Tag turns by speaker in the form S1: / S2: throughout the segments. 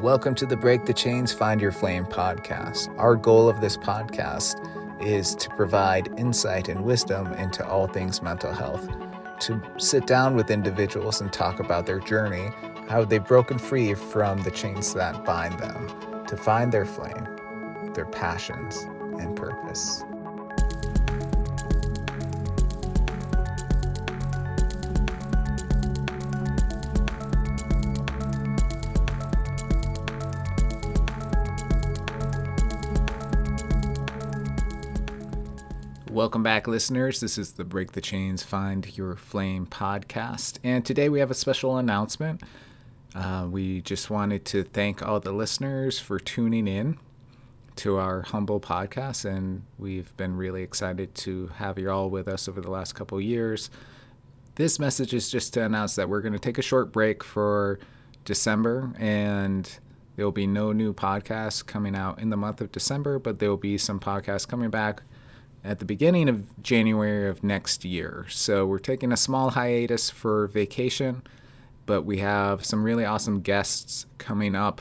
S1: Welcome to the Break the Chains, Find Your Flame podcast. Our goal of this podcast is to provide insight and wisdom into all things mental health, to sit down with individuals and talk about their journey, how they've broken free from the chains that bind them, to find their flame, their passions, and purpose. Welcome back, listeners. This is the Break the Chains, Find Your Flame podcast. And today we have a special announcement. Uh, we just wanted to thank all the listeners for tuning in to our humble podcast. And we've been really excited to have you all with us over the last couple years. This message is just to announce that we're going to take a short break for December and there will be no new podcasts coming out in the month of December, but there will be some podcasts coming back at the beginning of January of next year. So we're taking a small hiatus for vacation, but we have some really awesome guests coming up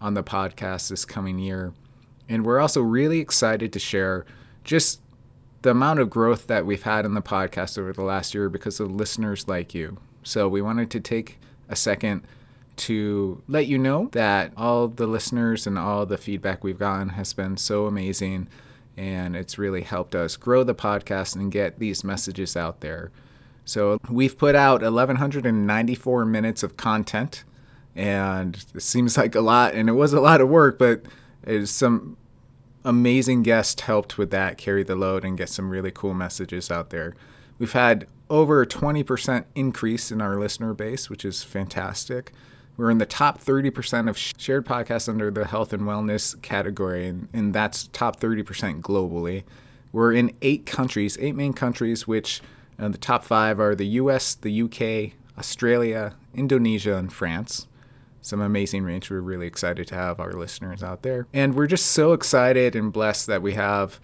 S1: on the podcast this coming year. And we're also really excited to share just the amount of growth that we've had in the podcast over the last year because of listeners like you. So we wanted to take a second to let you know that all the listeners and all the feedback we've gotten has been so amazing and it's really helped us grow the podcast and get these messages out there. So we've put out 1,194 minutes of content, and it seems like a lot, and it was a lot of work, but some amazing guests helped with that, carry the load, and get some really cool messages out there. We've had over a 20% increase in our listener base, which is fantastic. We're in the top 30% of shared podcasts under the health and wellness category, and, and that's top 30% globally. We're in eight countries, eight main countries, which uh, the top five are the US, the UK, Australia, Indonesia, and France. Some amazing range. We're really excited to have our listeners out there. And we're just so excited and blessed that we have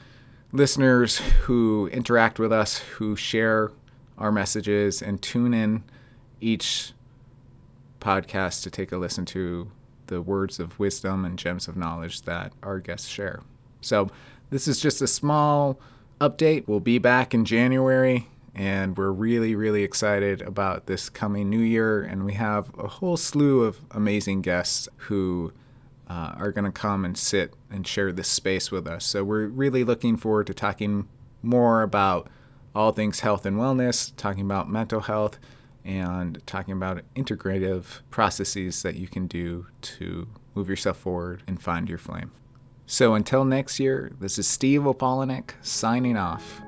S1: listeners who interact with us, who share our messages, and tune in each podcast to take a listen to the words of wisdom and gems of knowledge that our guests share. So, this is just a small update. We'll be back in January, and we're really, really excited about this coming new year. And we have a whole slew of amazing guests who uh, are going to come and sit and share this space with us. So, we're really looking forward to talking more about all things health and wellness, talking about mental health and talking about integrative processes that you can do to move yourself forward and find your flame. So until next year, this is Steve Opalanek signing off.